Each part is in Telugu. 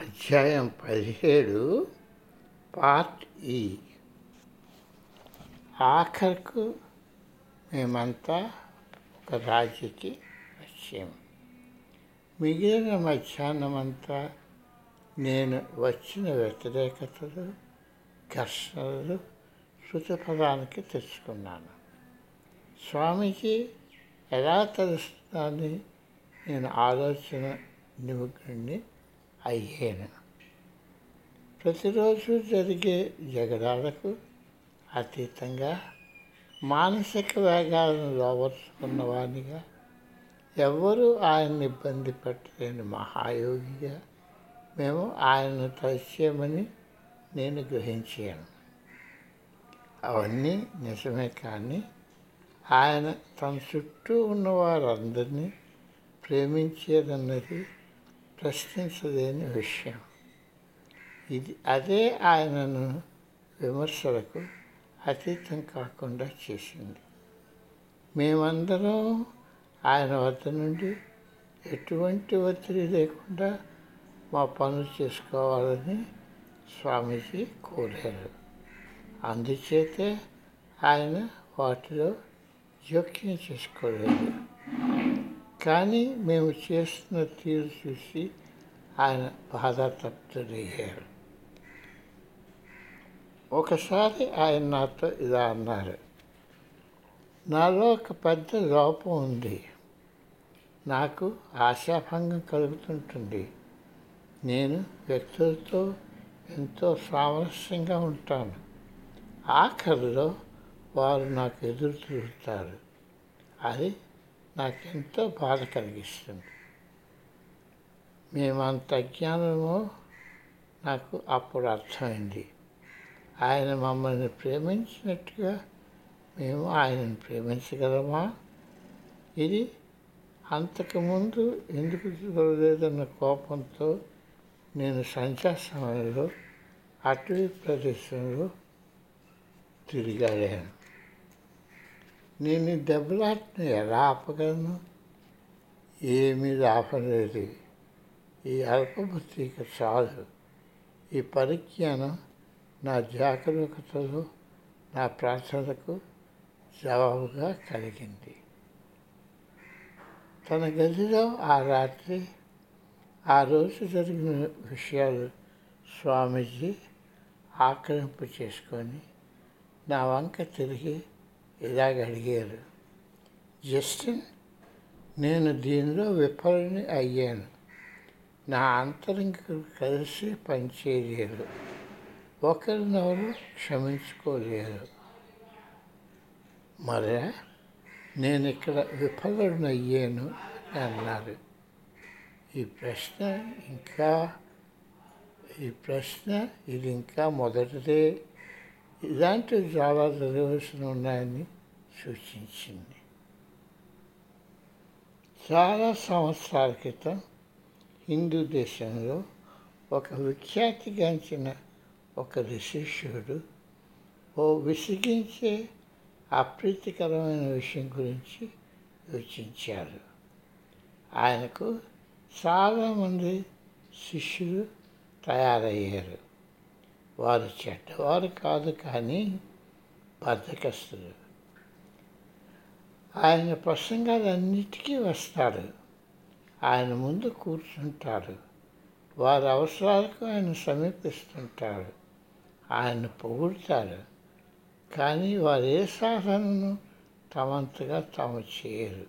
అధ్యాయం పదిహేడు పార్ట్ ఈ. ఆఖరకు మేమంతా ఒక రాజుకి వచ్చాము మిగిలిన మధ్యాహ్నం అంతా నేను వచ్చిన వ్యతిరేకతలు ఘర్షణలు శృతపదానికి తెచ్చుకున్నాను. స్వామికి ఎలా తెలుస్తుందని నేను ఆలోచన నిమగ్నుడిని అయ్యాను. ప్రతిరోజు జరిగే జగడాలకు అతీతంగా మానసిక వేగాలను లోపరుచుకున్నవాడిగా ఎవ్వరూ ఆయన్ని ఇబ్బంది పెట్టలేని మహాయోగిగా మేము ఆయనను తలచేయమని నేను గ్రహించాను. అవన్నీ నిజమే కానీ ఆయన తన చుట్టూ ఉన్న వారందరినీ ప్రేమించేదన్నది ప్రశ్నించలేని విషయం. ఇది అదే ఆయనను విమర్శలకు అతీతం కాకుండా చేసింది. మేమందరం ఆయన వద్ద నుండి ఎటువంటి ఒత్తిడి లేకుండా మా పనులు చేసుకోవాలని స్వామీజీ కోరారు. అందుచేతే ఆయన వాటిలో జోక్యం చేసుకోలేదు. కానీ మేము చేస్తున్న తీరు చూసి ఆయన బాధాతప్తుడయ్యారు ఒకసారి ఆయన నాతో ఇలా అన్నారు నాలో ఒక పెద్ద లోపం ఉంది. నాకు ఆశాభంగం కలుగుతుంటుంది. నేను వ్యక్తులతో ఎంతో సామరస్యంగా ఉంటాను. ఆఖరిలో వారు నాకు ఎదురు తిరుగుతారు. అది నాకెంతో బాధ కలిగిస్తుంది. మేమంత అజ్ఞానమో నాకు అప్పుడు అర్థమైంది. ఆయన మమ్మల్ని ప్రేమించినట్టుగా మేము ఆయనను ప్రేమించగలమా? ఇది అంతకుముందు ఎందుకు చూడలేదన్న కోపంతో నేను సంధ్యా సమయంలో అటవీ ప్రదేశంలో తిరిగాడాను. నేను ఈ దెబ్బలాటను ఎలా ఆపగలను? ఏమీ ఆపలేదు ఈ అల్పబుద్ధిక చాలు. ఈ పరిజ్ఞానం నా జాగరూకతలో నా ప్రార్థనలకు జవాబుగా కలిగింది. తన గదిలో ఆ రాత్రి ఆ రోజు జరిగిన విషయాలు స్వామీజీ ఆక్రమింపు చేసుకొని నా వంక తిరిగి ఇలాగ అడిగారు. జస్టిన్ నేను దీనిలో విఫలని అయ్యాను. నా అంతరంగికులు కలిసి పనిచేయలేరు ఒకరినొకరు క్షమించుకోలేరు మరి నేను ఇక్కడ విఫలునయ్యాను అని అన్నారు. ఈ ప్రశ్న ఇంకా ఈ ప్రశ్న ఇది ఇంకా మొదటిదే ఇలాంటివి చాలా జరగవలసి ఉన్నాయని సూచించింది. చాలా సంవత్సరాల క్రితం హిందూ దేశంలో ఒక విఖ్యాతిగాంచిన ఒక ఋషిష్యుడు ఓ విసిగించే అప్రీతికరమైన విషయం గురించి యోచించారు. ఆయనకు చాలామంది శిష్యులు తయారయ్యారు. వారు చెడ్డవారు కాదు కానీ బద్దకస్తులు. ఆయన ప్రసంగాలన్నిటికీ వస్తాడు. ఆయన ముందు కూర్చుంటాడు. వారి అవసరాలకు ఆయన సమీపిస్తుంటాడు. ఆయన పొగుడతారు కానీ వారు ఏ సాధనను తమంతగా తాము చేయరు.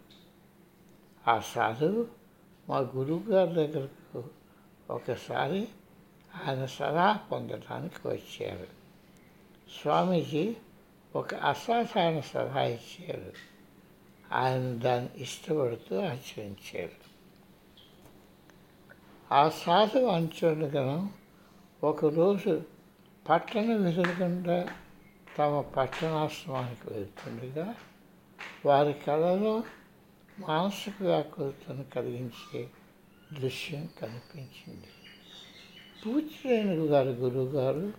ఆ సాధువు మా గురువు గారి దగ్గరకు ఒకసారి ఆయన సలహా పొందడానికి వచ్చారు. స్వామీజీ ఒక అసాధారణ సలహా ఇచ్చారు. ఆయన దాన్ని ఇష్టపడుతూ ఆచరించారు. ఆ సాధువు అంచుండగా ఒకరోజు పట్టణ విధులుగుండా తమ పట్టణాశ్రమానికి వెళ్తుండగా వారి కళలో మానసిక వ్యాకులతను కలిగించే దృశ్యం కనిపించింది. పూజ్యులైన గారి గురువుగారు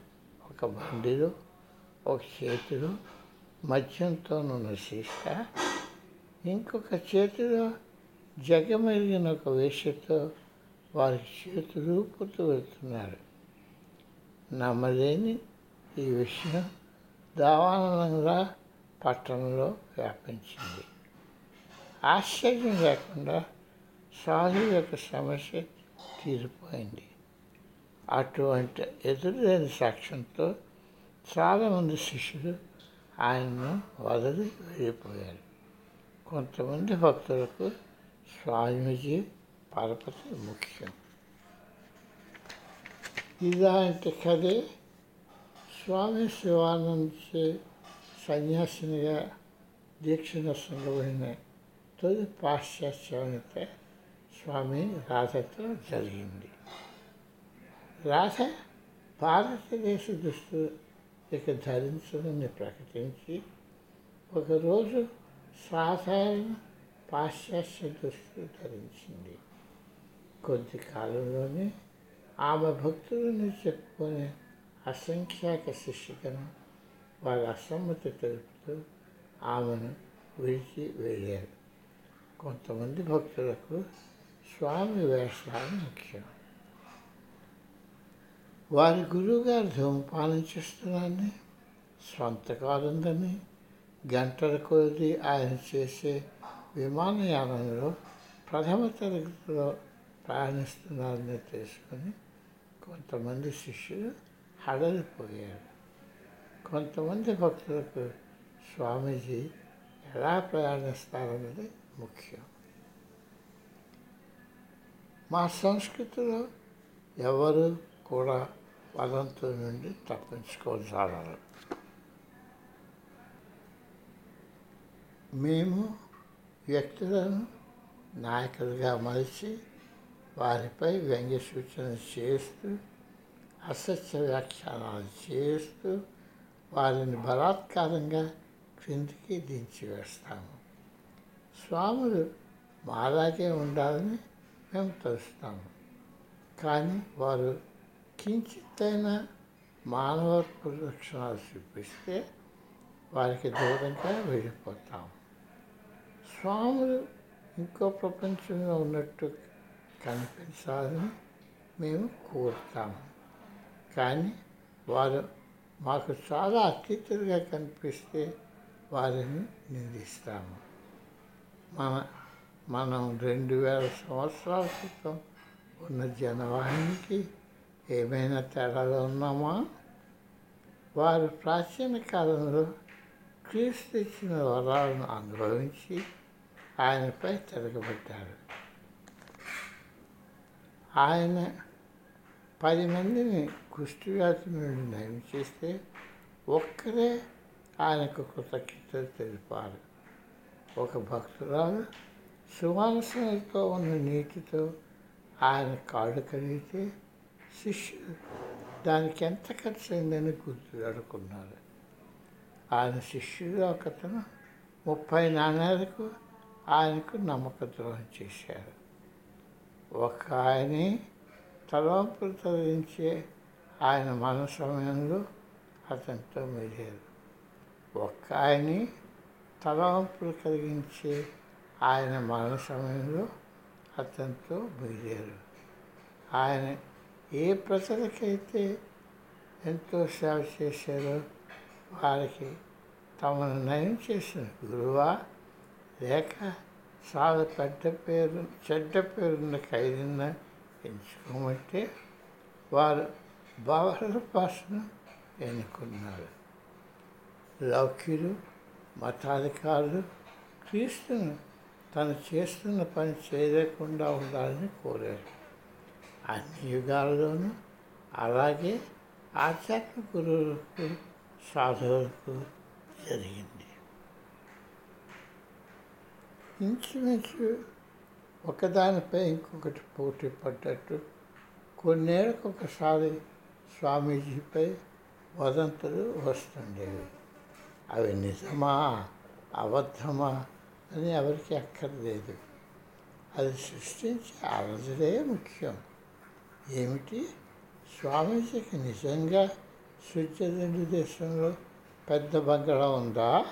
ఒక బండిలో ఒక చేతిలో మద్యంతోనున్న సీస ఇంకొక చేతిలో జగమెరిగిన ఒక వేషతో వారికి చేతులు పుట్టు వెళ్తున్నారు. నమ్మలేని ఈ విషయం దావానందంగా పట్టణంలో వ్యాపించింది. ఆశ్చర్యం లేకుండా సాధు యొక్క సమస్య తీరిపోయింది. అటువంటి ఎదురులేని సాక్ష్యంతో చాలామంది శిష్యులు ఆయనను వదిలి వెళ్ళిపోయారు. కొంతమంది భక్తులకు స్వామీజీ పరపతి ముఖ్యం. ఇలాంటి కథే స్వామి శివానంద్ సన్యాసినిగా దీక్షణ సంగమైన తొలి పాశ్చాత్యవనిత స్వామి రాధతో జరిగింది. రాధ భారతదేశ దుస్తులు ఇక ధరించదని ప్రకటించి ఒకరోజు సాధారణ పాశ్చాత్య దుస్తులు ధరించింది. కొద్ది కాలంలోనే ఆమె భక్తులని చెప్పుకునే అసంఖ్యాక శిష్యులను వారి అసమ్మతి తెలుపుతూ ఆమెను విడిచి వెళ్ళారు కొంతమంది భక్తులకు స్వామి వేషాలు ముఖ్యం. వారి గురువుగారు ధూమపానం చేస్తున్నారని స్వంత కారుందని గంటల కొద్ది ఆయన చేసే విమానయానంలో ప్రథమ తరగతిలో ప్రయాణిస్తున్నారని తెలుసుకొని కొంతమంది శిష్యులు హడలిపోయారు. కొంతమంది భక్తులకు స్వామీజీ ఎలా ప్రయాణిస్తారన్నది ముఖ్యం. మా సంస్కృతిలో ఎవరు కూడా వదంతుల నుండి తప్పించుకోజాలరు మేము వ్యక్తులను నాయకులుగా మలిచి వారిపై వ్యంగ్య సూచన చేస్తూ అసత్య వ్యాఖ్యానాలు చేస్తూ వారిని బలాత్కారంగా క్రిందికి దించివేస్తాము స్వాములు మాలాగే ఉండాలని మేము తలుస్తాము. కానీ వారు కించితైనా మానవత్వ లక్షణాలు చూపిస్తే వారికి దూరంగా వెళ్ళిపోతాం. స్వాములు ఇంకో ప్రపంచంలో ఉన్నట్టు కనిపించాలని మేము కోరుతాము కానీ వారు మాకు చాలా అతిథులుగా కనిపిస్తే వారిని నిందిస్తాము. మన మనం రెండు వేల సంవత్సరాల క్రితం ఉన్న జనవాహినికి ఏమైనా తేడాలు ఉన్నామా? వారు ప్రాచీన కాలంలో క్రీస్తు ఇచ్చిన వరాలను అనుభవించి ఆయనపై తిరగబడ్డారు. ఆయన పది మందిని కుష్టివ్యాధి నుండి నయం చేస్తే ఒక్కరే ఆయనకు కృతజ్ఞతలు తెలిపారు. ఒక భక్తురాలు సువాసనతో ఉన్న నీటితో ఆయన కాళ్ళు కడిగితే శిష్యుడు దానికి ఎంత ఖర్చు అయిందని గుర్తు అడుకున్నారు ఆయన శిష్యుడు ఒకతను ముప్పై నాణ్యాలకు ఆయనకు నమ్మక ద్రోహం చేశారు ఒక ఆయనే తలంపులు తొలగించే ఆయన మన సమయంలో అతనితో మిగిలారు ఒక్క ఆయని తలంపులు కలిగించే ఆయన మరణ సమయంలో అతనితో మిగిలారు ఆయన ఏ ప్రజలకైతే ఎంతో సేవ చేశారో వారికి తమను నయం చేసిన గురువా లేక చాలా పెద్ద పేరు చెడ్డ పేరున్న ఖైదీన ఎంచుకోమంటే వారు బహుళ భాషను ఎన్నుకున్నారు. లౌక్యులు మతాధికారులు క్రీస్తును తను చేస్తున్న పని చేయలేకుండా ఉండాలని కోరారు. అన్ని యుగాల్లోనూ అలాగే ఆధ్యాత్మిక గురువులకు సాధువులకు జరిగింది. ఇంచుమించు ఒకదానిపై ఇంకొకటి పోటీ పడ్డట్టు కొన్నేళ్ళకు ఒకసారి స్వామీజీపై వదంతులు వస్తుండేవి. అవి నిజమా అబద్ధమా అని ఎవరికి అక్కర్లేదు. అది సృష్టించే అలజడే ముఖ్యం. ఏమిటి? స్వామీజీకి నిజంగా స్విట్జర్లాండ్ దేశంలో పెద్ద బంగళా ఉందా?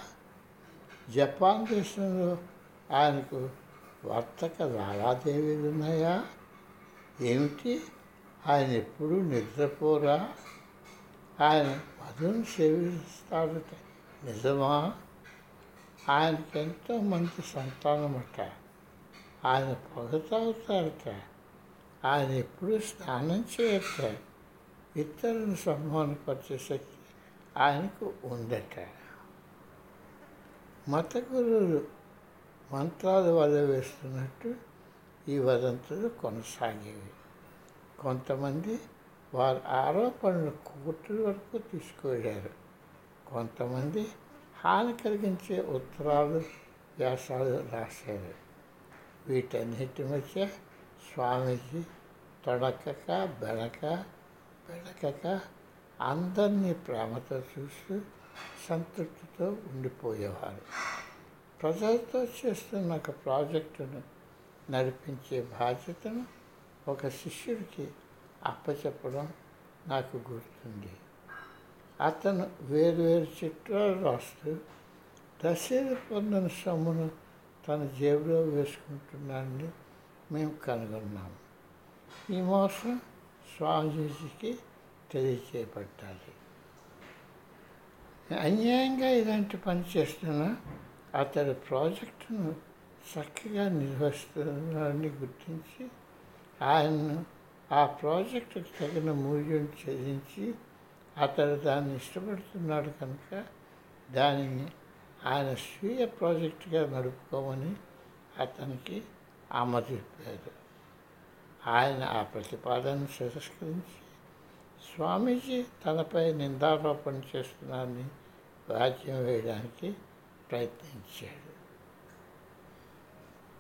జపాన్ దేశంలో ఆయనకు వర్తక లావాదేవీలు ఉన్నాయా? ఏమిటి? ఆయన ఎప్పుడూ నిద్రపోరా? ఆయన మధును సేవిస్తాడట నిజమా? ఆయనకి ఎంతో మంచి సంతానమట ఆయన పొగ తాగుతారట. ఆయన ఎప్పుడూ స్నానం చేయట ఇతరులను సంహానపరిచే శక్తి ఆయనకు ఉందట. మత గురువులు మంత్రాలు వల్ల వేస్తున్నట్టు ఈ వదంతులు కొనసాగేవి. కొంతమంది వారి ఆరోపణలు కోర్టుల వరకు తీసుకువెళ్ళారు. కొంతమంది హాని కలిగించే ఉత్తరాలు వ్యాసాలు రాశారు. వీటన్నిటి మధ్య స్వామీజీ తొడకక బెడక బెడకక అందరినీ ప్రేమతో చూస్తూ సంతృప్తితో ఉండిపోయేవారు. ప్రజలతో చేస్తున్న ఒక ప్రాజెక్టును నడిపించే బాధ్యతను ఒక శిష్యుడికి అప్పచెప్పడం నాకు గుర్తుంది. అతను వేరువేరు చిత్రాలు రాస్తూ రసీదు పొందిన సొమ్మును తన జేబులో వేసుకుంటున్నాడని మేము కనుగొన్నాము. ఈ మోసం స్వామీజీకి తెలియచేయబట్టాలి. అన్యాయంగా ఇలాంటి పని చేస్తున్న అతడి ప్రాజెక్టును చక్కగా నిర్వహిస్తున్నారని గుర్తించి ఆయన్ను ఆ ప్రాజెక్టుకు తగిన మూల్యం చెల్లించి అతడు దాన్ని ఇష్టపడుతున్నాడు కనుక దానిని ఆయన స్వీయ ప్రాజెక్టుగా నడుపుకోమని అతనికి ఆమోదించలేదు ఆయన ఆ ప్రతిపాదనను తిరస్కరించి స్వామీజీ తనపై నిందారోపణ చేస్తున్నారని వాక్యం వేయడానికి ప్రయత్నించాడు.